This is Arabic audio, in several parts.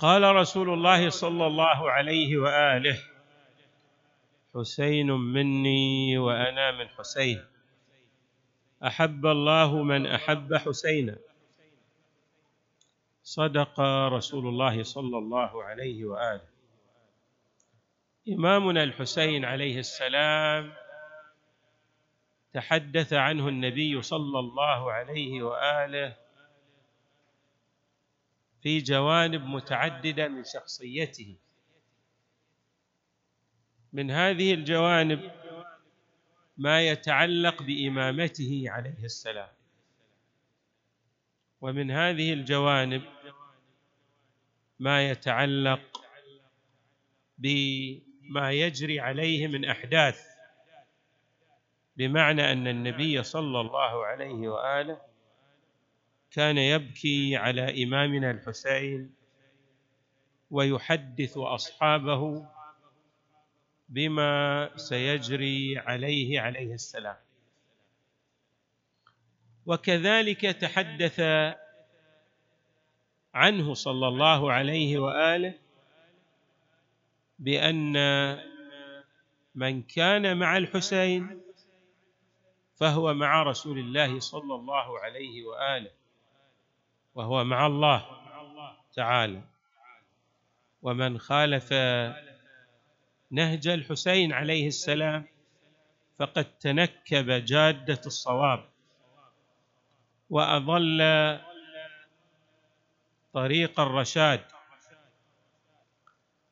قال رسول الله صلى الله عليه وآله حسين مني وأنا من حسين أحب الله من أحب حسينا. صدق رسول الله صلى الله عليه وآله. إمامنا الحسين عليه السلام تحدث عنه النبي صلى الله عليه وآله في جوانب متعددة من شخصيته. من هذه الجوانب ما يتعلق بإمامته عليه السلام. ومن هذه الجوانب ما يتعلق بما يجري عليه من أحداث بمعنى أن النبي صلى الله عليه وآله كان يبكي على إمامنا الحسين ويحدث أصحابه بما سيجري عليه عليه السلام. وكذلك تحدث عنه صلى الله عليه وآله بأن من كان مع الحسين فهو مع رسول الله صلى الله عليه وآله. وهو مع الله تعالى. ومن خالف نهج الحسين عليه السلام فقد تنكب جادة الصواب وأضل طريق الرشاد.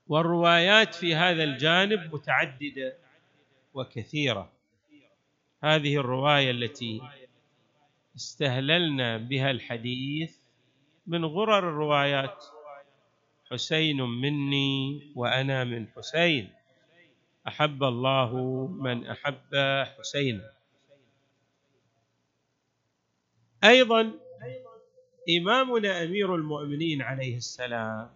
والروايات في هذا الجانب متعددة وكثيرة. هذه الرواية التي استهللنا بها الحديث من غرر الروايات. حسين مني وأنا من حسين. أحب الله من أحب حسينا أيضا إمامنا أمير المؤمنين عليه السلام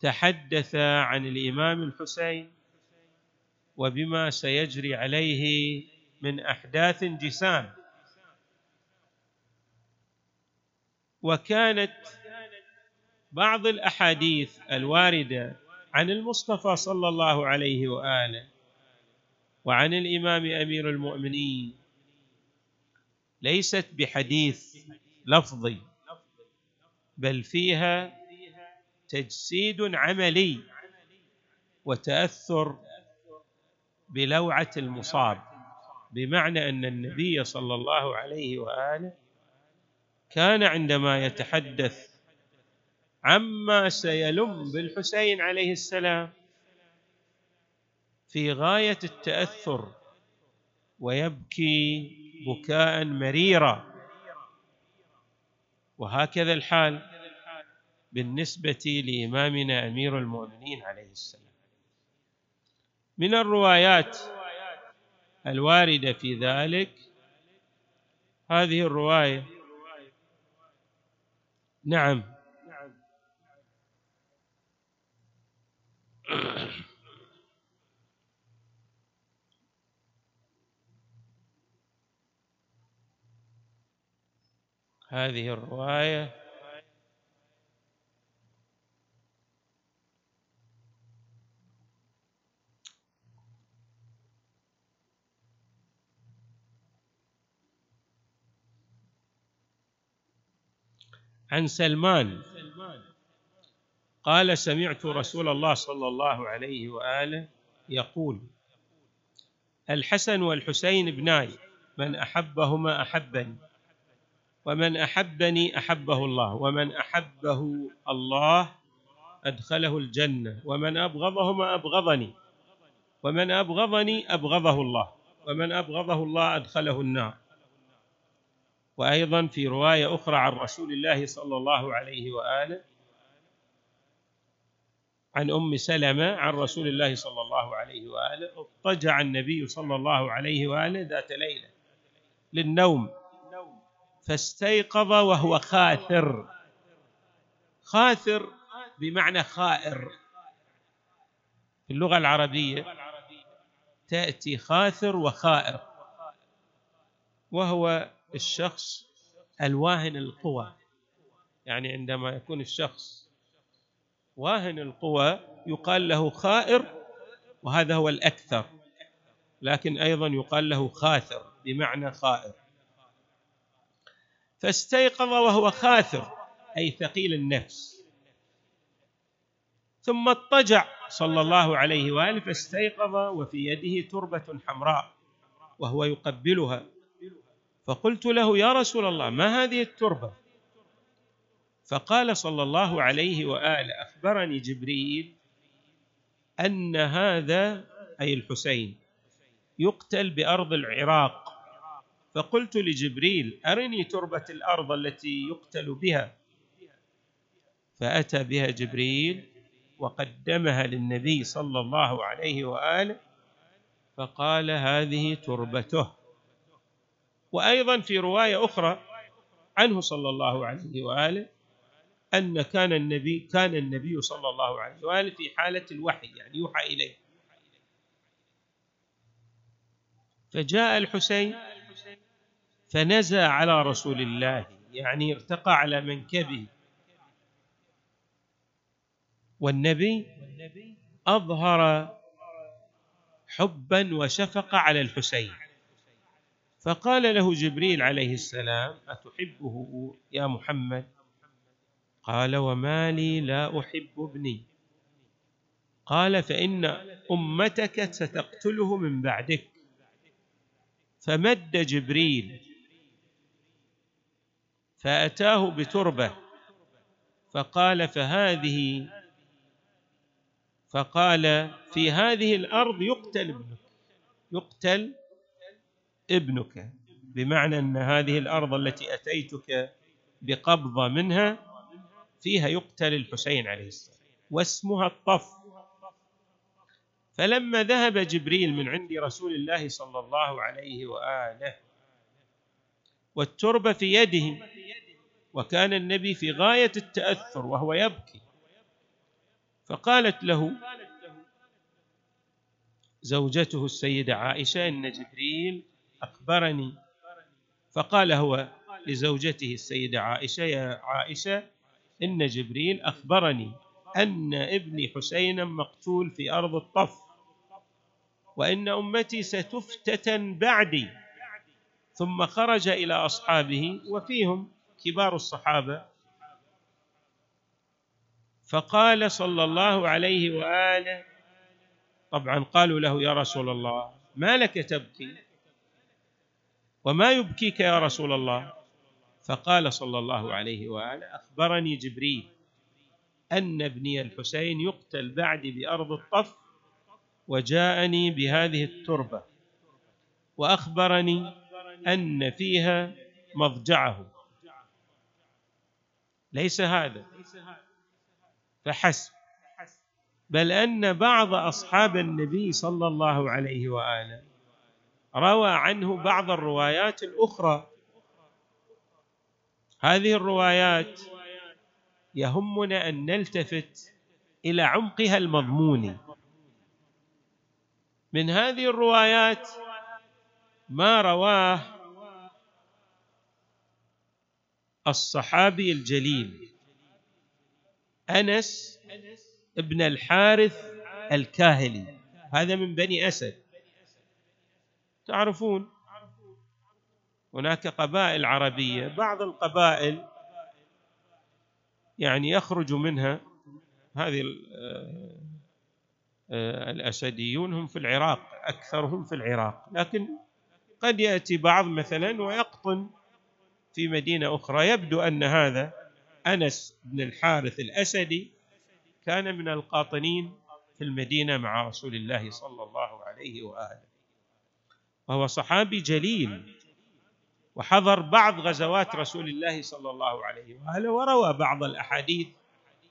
تحدث عن الإمام الحسين وبما سيجري عليه من أحداث جسام. وكانت بعض الأحاديث الواردة عن المصطفى صلى الله عليه وآله وعن الإمام أمير المؤمنين ليست بحديث لفظي بل فيها تجسيد عملي وتأثر بلوعة المصاب بمعنى أن النبي صلى الله عليه وآله كان عندما يتحدث عما سيلم بالحسين عليه السلام في غاية التأثر ويبكي بكاء مريرا. وهكذا الحال بالنسبة لإمامنا أمير المؤمنين عليه السلام. من الروايات الواردة في ذلك هذه الرواية نعم. هذه الرواية عن سلمان. قال سمعت رسول الله صلى الله عليه وآله يقول الحسن والحسين ابناي من أحبهما أحبني ومن أحبني أحبه الله ومن أحبه الله أدخله الجنة ومن أبغضهما أبغضني ومن أبغضني أبغضه الله ومن أبغضه الله أدخله النار. وأيضا في رواية أخرى عن رسول الله صلى الله عليه وآله عن أم سلمة عن رسول الله صلى الله عليه وآله اضطجع النبي صلى الله عليه وآله ذات ليلة للنوم فاستيقظ وهو خاثر. خاثر بمعنى خائر. في اللغة العربية تأتي خاثر وخائر وهو الشخص الواهن القوى. يعني عندما يكون الشخص واهن القوى يقال له خائر وهذا هو الأكثر. لكن أيضا يقال له خاثر بمعنى خائر. فاستيقظ وهو خاثر أي ثقيل النفس. ثم اضطجع صلى الله عليه وآله فاستيقظ وفي يده تربة حمراء وهو يقبلها. فقلت له يا رسول الله ما هذه التربة؟ فقال صلى الله عليه وآله أخبرني جبريل أن هذا أي الحسين يقتل بأرض العراق. فقلت لجبريل أرني تربة الأرض التي يقتل بها. فأتى بها جبريل وقدمها للنبي صلى الله عليه وآله فقال هذه تربته. وأيضا في رواية أخرى عنه صلى الله عليه وآله أن كان النبي كان النبي صلى الله عليه وآله في حالة الوحي يعني يوحى إليه. فجاء الحسين فنزى على رسول الله يعني ارتقى على منكبه. والنبي أظهر حبا وشفقه على الحسين. فقال له جبريل عليه السلام أتحبه يا محمد؟ قال وما لي لا أحب ابني. قال فإن أمتك ستقتله من بعدك. فمد جبريل فأتاه بتربة فقال فهذه فقال في هذه الأرض يقتل ابنك يقتل ابنك بمعنى أن هذه الأرض التي أتيتك بقبضه منها فيها يقتل الحسين عليه السلام واسمها الطف. فلما ذهب جبريل من عند رسول الله صلى الله عليه وآله والتربة في يده وكان النبي في غاية التأثر وهو يبكي فقالت له زوجته السيدة عائشة إن جبريل أخبرني. فقال هو لزوجته السيدة عائشة يا عائشة إن جبريل أخبرني أن ابني حسينا مقتول في أرض الطف وإن أمتي ستفتتن بعدي. ثم خرج إلى أصحابه وفيهم كبار الصحابة. فقال صلى الله عليه وآله طبعا قالوا له يا رسول الله ما لك تبكي؟ وما يبكيك يا رسول الله؟ فقال صلى الله عليه وآله أخبرني جبريل أن ابني الحسين يقتل بعدي بأرض الطف وجاءني بهذه التربة وأخبرني أن فيها مضجعه. ليس هذا فحسب بل أن بعض أصحاب النبي صلى الله عليه وآله روى عنه بعض الروايات الأخرى. هذه الروايات يهمنا أن نلتفت إلى عمقها المضموني من هذه الروايات ما رواه الصحابي الجليل أنس ابن الحارث الكاهلي. هذا من بني أسد. تعرفون. هناك قبائل عربية بعض القبائل يعني يخرج منها هذه آه، الأسديون هم في العراق أكثرهم في العراق. لكن قد يأتي بعض مثلا ويقطن في مدينة أخرى. يبدو أن هذا أنس بن الحارث الأسدي كان من القاطنين في المدينة مع رسول الله صلى الله عليه وآله. وهو صحابي جليل وحضر بعض غزوات رسول الله صلى الله عليه وآله وروى بعض الأحاديث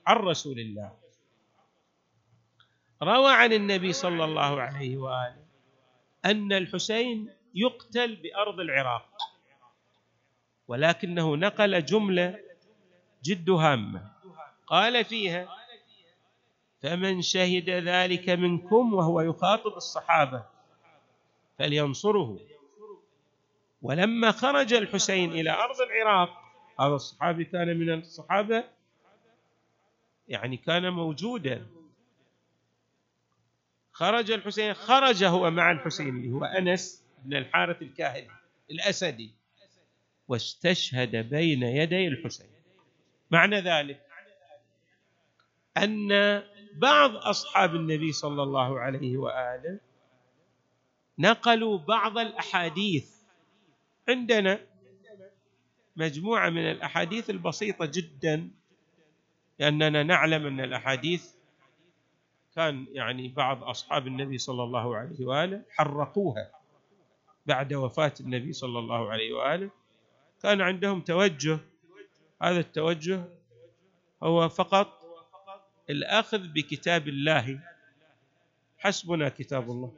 عن رسول الله. روى عن النبي صلى الله عليه وآله أن الحسين يقتل بأرض العراق ولكنه نقل جملة جد هامة. قال فيها فمن شهد ذلك منكم وهو يخاطب الصحابة فلينصره. ولما خرج الحسين إلى أرض العراق هذا الصحابي كان من الصحابة يعني كان موجودا. خرج الحسين خرج هو مع الحسين اللي هو أنس بن الحارث الكاهلي الأسدي واستشهد بين يدي الحسين. معنى ذلك أن بعض أصحاب النبي صلى الله عليه وآله نقلوا بعض الأحاديث. عندنا مجموعة من الأحاديث البسيطة جدا لأننا نعلم أن الأحاديث كان يعني بعض أصحاب النبي صلى الله عليه وآله حرقوها بعد وفاة النبي صلى الله عليه وآله. كان عندهم توجه هذا التوجه هو فقط الأخذ بكتاب الله. حسبنا كتاب الله.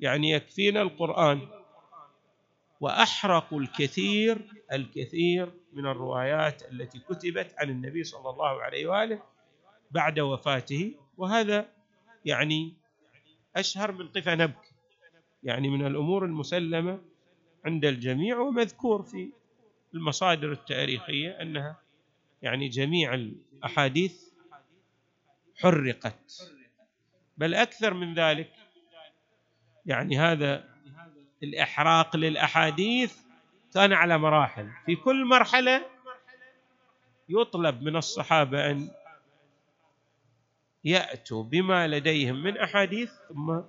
يعني يكفينا القرآن. واحرقوا الكثير الكثير من الروايات التي كتبت عن النبي صلى الله عليه وآله بعد وفاته. وهذا يعني أشهر من قفا نبك يعني من الأمور المسلمة عند الجميع ومذكور في المصادر التاريخية أنها يعني جميع الأحاديث حرقت. بل أكثر من ذلك يعني هذا الإحراق للأحاديث كان على مراحل. في كل مرحلة يطلب من الصحابة أن يأتوا بما لديهم من أحاديث ثم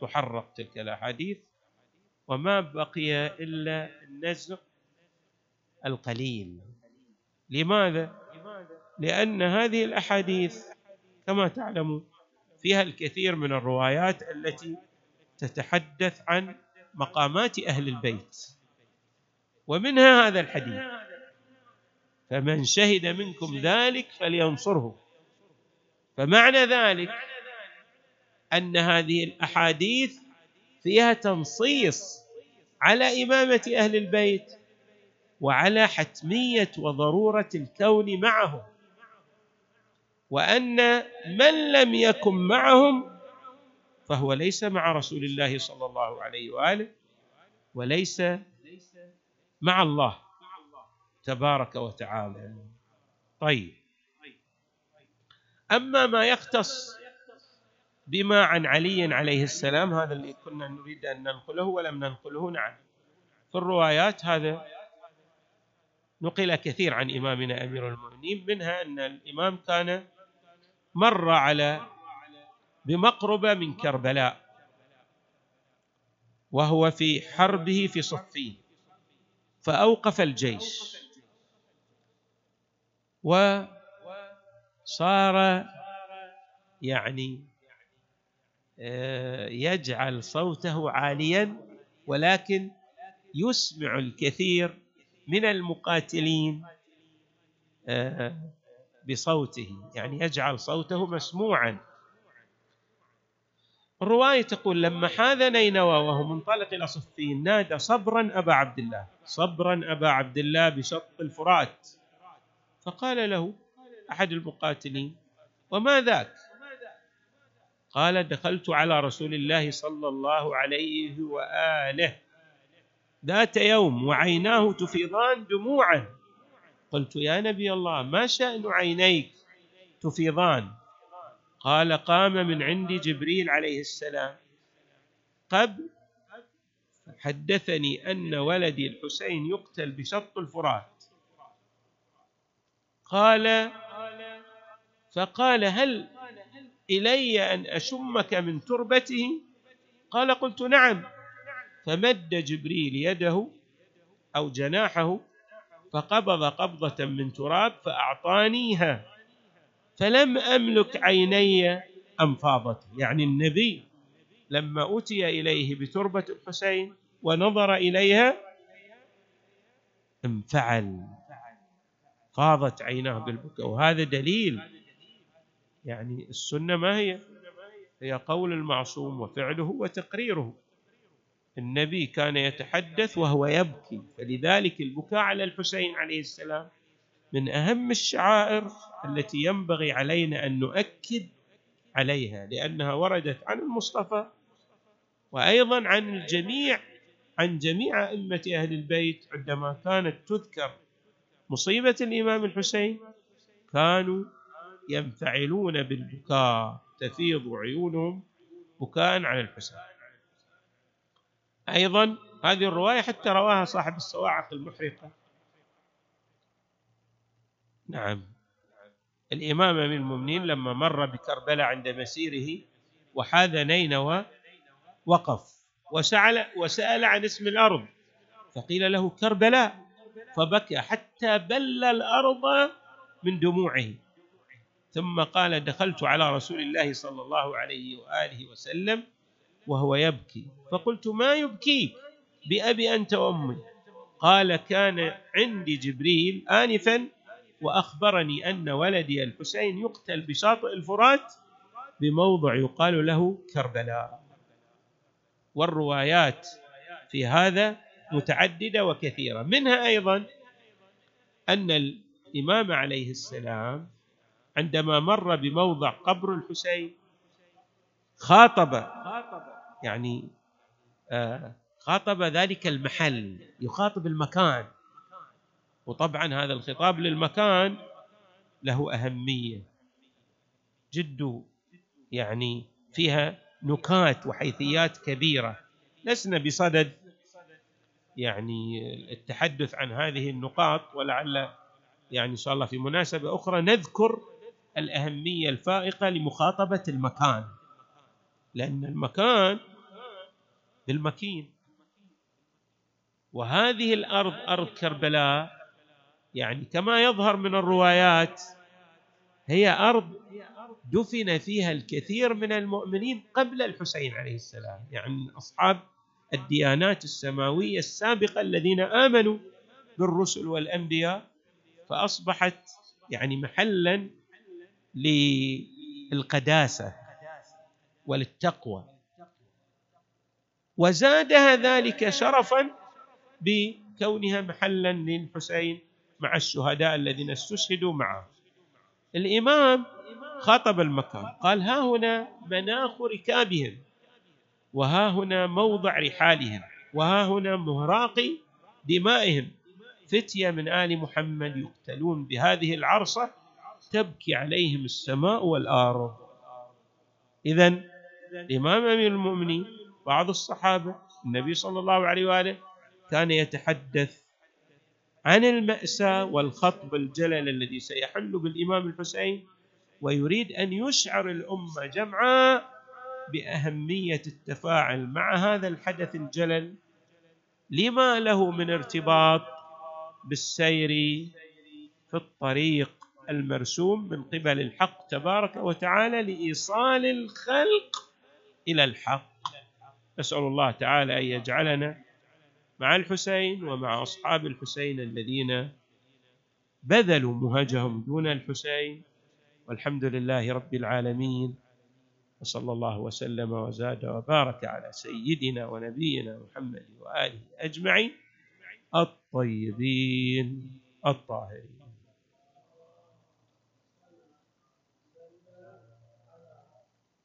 تحرق تلك الأحاديث وما بقي إلا النزع القليل. لماذا؟ لأن هذه الأحاديث كما تعلمون فيها الكثير من الروايات التي تتحدث عن مقامات أهل البيت. ومنها هذا الحديث فمن شهد منكم ذلك فلينصره. فمعنى ذلك أن هذه الأحاديث فيها تنصيص على إمامة أهل البيت وعلى حتمية وضرورة الكون معهم وأن من لم يكن معهم فهو ليس مع رسول الله صلى الله عليه وآله وليس مع الله تبارك وتعالى. طيب. أما ما يختص بما عن علي عليه السلام هذا اللي كنا نريد أن ننقله ولم ننقله نعم. في الروايات هذا نقل كثير عن إمامنا أمير المؤمنين منها أن الإمام كان مر على بمقربة من كربلاء وهو في حربه في صفين فأوقف الجيش وصار يعني آه، يجعل صوته عاليا ولكن يسمع الكثير من المقاتلين آه، بصوته يعني يجعل صوته مسموعا. الرواية تقول لما حاذ نينوى وهو منطلق إلى صفين نادى صبرا أبا عبد الله. صبرا أبا عبد الله بشط الفرات. فقال له أحد المقاتلين وما ذاك؟ قال دخلت على رسول الله صلى الله عليه وآله. ذات يوم وعيناه تفيضان دموعا. قلت يا نبي الله ما شأن عينيك تفيضان؟ قال قام من عندي جبريل عليه السلام. قبل حدثني أن ولدي الحسين يقتل بشط الفرات. قال فقال هل إلي أن أشمك من تربته؟ قال قلت نعم. فمد جبريل يده أو جناحه فقبض قبضة من تراب فأعطانيها. فلم أملك عيني انفاضته يعني النبي لما أتي إليه بتربة الحسين ونظر إليها انفعل. فاضت عيناه بالبكاء. وهذا دليل. يعني السنة ما هي؟ هي قول المعصوم وفعله وتقريره. النبي كان يتحدث وهو يبكي. فلذلك البكاء على الحسين عليه السلام من أهم الشعائر التي ينبغي علينا أن نؤكد عليها لأنها وردت عن المصطفى وأيضا عن الجميع عن جميع أئمة أهل البيت عندما كانت تذكر مصيبة الإمام الحسين كانوا ينفعلون بالبكاء تفيض عيونهم بكاء على الحسين. أيضا هذه الرواية حتى رواها صاحب الصواعق المحرقة. نعم. الإمام أمير المؤمنين لما مر بكربلاء عند مسيره وحاذ نينوى وقف وسأل وسأل عن اسم الأرض فقيل له كربلاء فبكى حتى بل الأرض من دموعه. ثم قال دخلت على رسول الله صلى الله عليه وآله وسلم وهو يبكي. فقلت ما يبكيك؟ بأبي أنت وأمي. قال كان عندي جبريل آنفا وأخبرني أن ولدي الحسين يقتل بشاطئ الفرات بموضع يقال له كربلاء. والروايات في هذا متعددة وكثيرة. منها أيضا أن الإمام عليه السلام عندما مر بموضع قبر الحسين خاطب يعني آه، خاطب ذلك المحل يخاطب المكان. وطبعا هذا الخطاب للمكان له أهمية. جد يعني فيها نكات وحيثيات كبيرة. لسنا بصدد يعني التحدث عن هذه النقاط ولعل يعني إن شاء الله في مناسبة أخرى نذكر الأهمية الفائقة لمخاطبة المكان. لأن المكان بالمكين وهذه الأرض أرض كربلاء يعني كما يظهر من الروايات هي أرض دفن فيها الكثير من المؤمنين قبل الحسين عليه السلام يعني أصحاب الديانات السماوية السابقة الذين آمنوا بالرسل والأنبياء فأصبحت يعني محلا للقداسة وللتقوى. وزادها ذلك شرفا بكونها محلا للحسين مع الشهداء الذين استشهدوا معه. الإمام خاطب المكان قال ها هنا مناخ ركابهم وها هنا موضع رحالهم وها هنا مهراق دمائهم. فتية من آل محمد يقتلون بهذه العرصة تبكي عليهم السماء والأرض. اذا الإمام أمير المؤمنين بعض الصحابة النبي صلى الله عليه وآله كان يتحدث عن الماساه والخطب الجلل الذي سيحل بالإمام الحسين ويريد أن يشعر الأمة جمعاء بأهمية التفاعل مع هذا الحدث الجلل. لما له من ارتباط بالسير في الطريق المرسوم من قبل الحق تبارك وتعالى لإيصال الخلق إلى الحق. نسأل الله تعالى أن يجعلنا مع الحسين ومع أصحاب الحسين الذين بذلوا مهجهم دون الحسين. والحمد لله رب العالمين. وصلى الله وسلم وزاد وبارك على سيدنا ونبينا محمد وآله أجمعين. الطيبين الطاهرين.